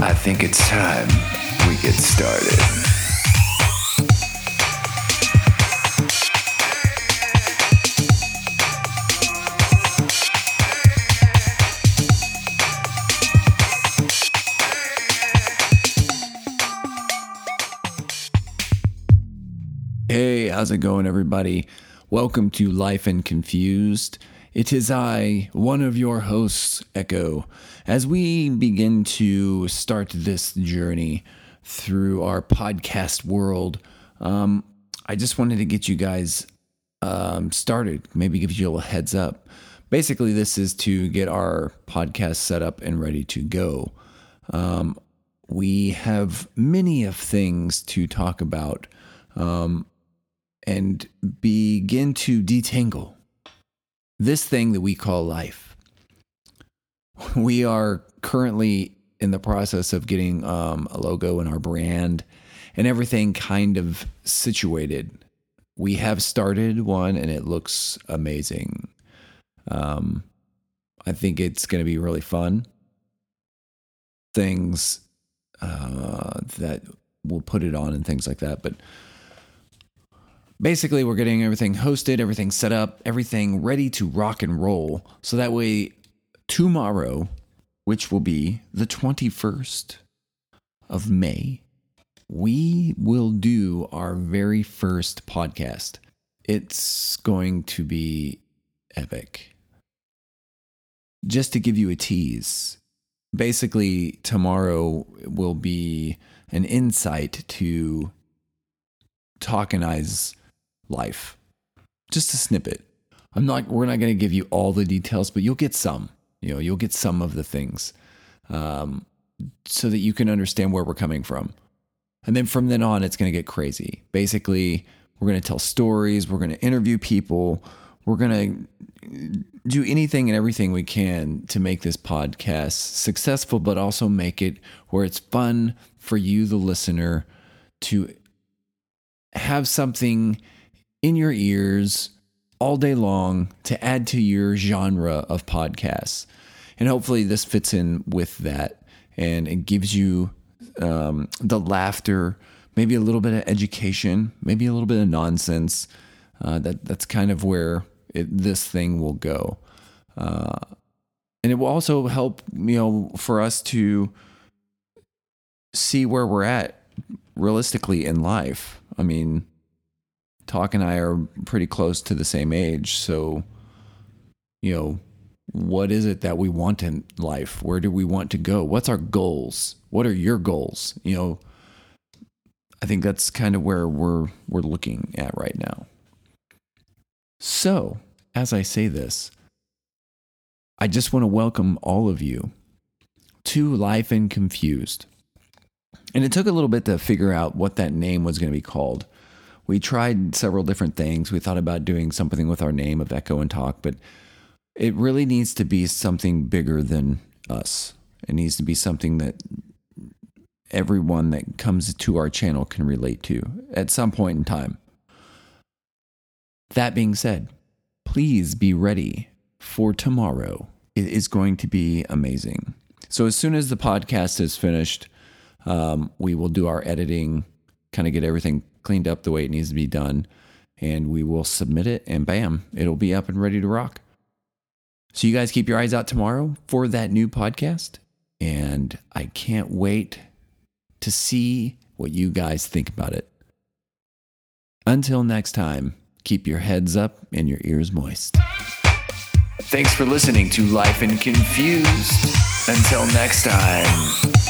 I think it's time we get started. Hey, how's it going, everybody? Welcome to Life and Confused. It is I, one of your hosts, Echo, as we begin to start this journey through our podcast world. Um, I just wanted to get you guys um, started, maybe give you a little heads up. Basically, this is to get our podcast set up and ready to go. Um, we have many of things to talk about um, and begin to detangle this thing that we call life. We are currently in the process of getting um, a logo and our brand and everything kind of situated. We have started one and it looks amazing. Um, I think it's going to be really fun. Things uh, that we'll put it on and things like that. But basically we're getting everything hosted everything set up everything ready to rock and roll. So that way tomorrow which will be the 21st of may we will do our very first podcast. It's going to be epic. Just to give you a tease basically tomorrow will be an insight to Tock-N-I's life. Just a snippet. I'm not we're not going to give you all the details, but you'll get some. You know, you'll get some of the things. Um, so that you can understand where we're coming from. And then from then on it's going to get crazy. Basically, we're going to tell stories, we're going to interview people, we're going to do anything and everything we can to make this podcast successful, but also make it where it's fun for you, the listener, to have something in your ears all day long to add to your genre of podcasts. And hopefully, this fits in with that and it gives you um, the laughter, maybe a little bit of education, maybe a little bit of nonsense. Uh, that that's kind of where it, this thing will go, uh, and it will also help you know for us to see where we're at realistically in life. I mean, Tock and I are pretty close to the same age. So, you know, what is it that we want in life? Where do we want to go? What's our goals? What are your goals? You know, I think that's kind of where we're we're looking at right now. So, as I say this, I just want to welcome all of you to Life and Confused. And it took a little bit to figure out what that name was going to be called we tried several different things. We thought about doing something with our name of Echo and Tock, but it really needs to be something bigger than us. It needs to be something that everyone that comes to our channel can relate to at some point in time. That being said, please be ready for tomorrow. It is going to be amazing. So, as soon as the podcast is finished, um, we will do our editing, kind of get everything cleaned up the way it needs to be done, and we will submit it, and bam, it'll be up and ready to rock. So, you guys keep your eyes out tomorrow for that new podcast, and I can't wait to see what you guys think about it. Until next time, keep your heads up and your ears moist. Thanks for listening to Life and Confused. Until next time.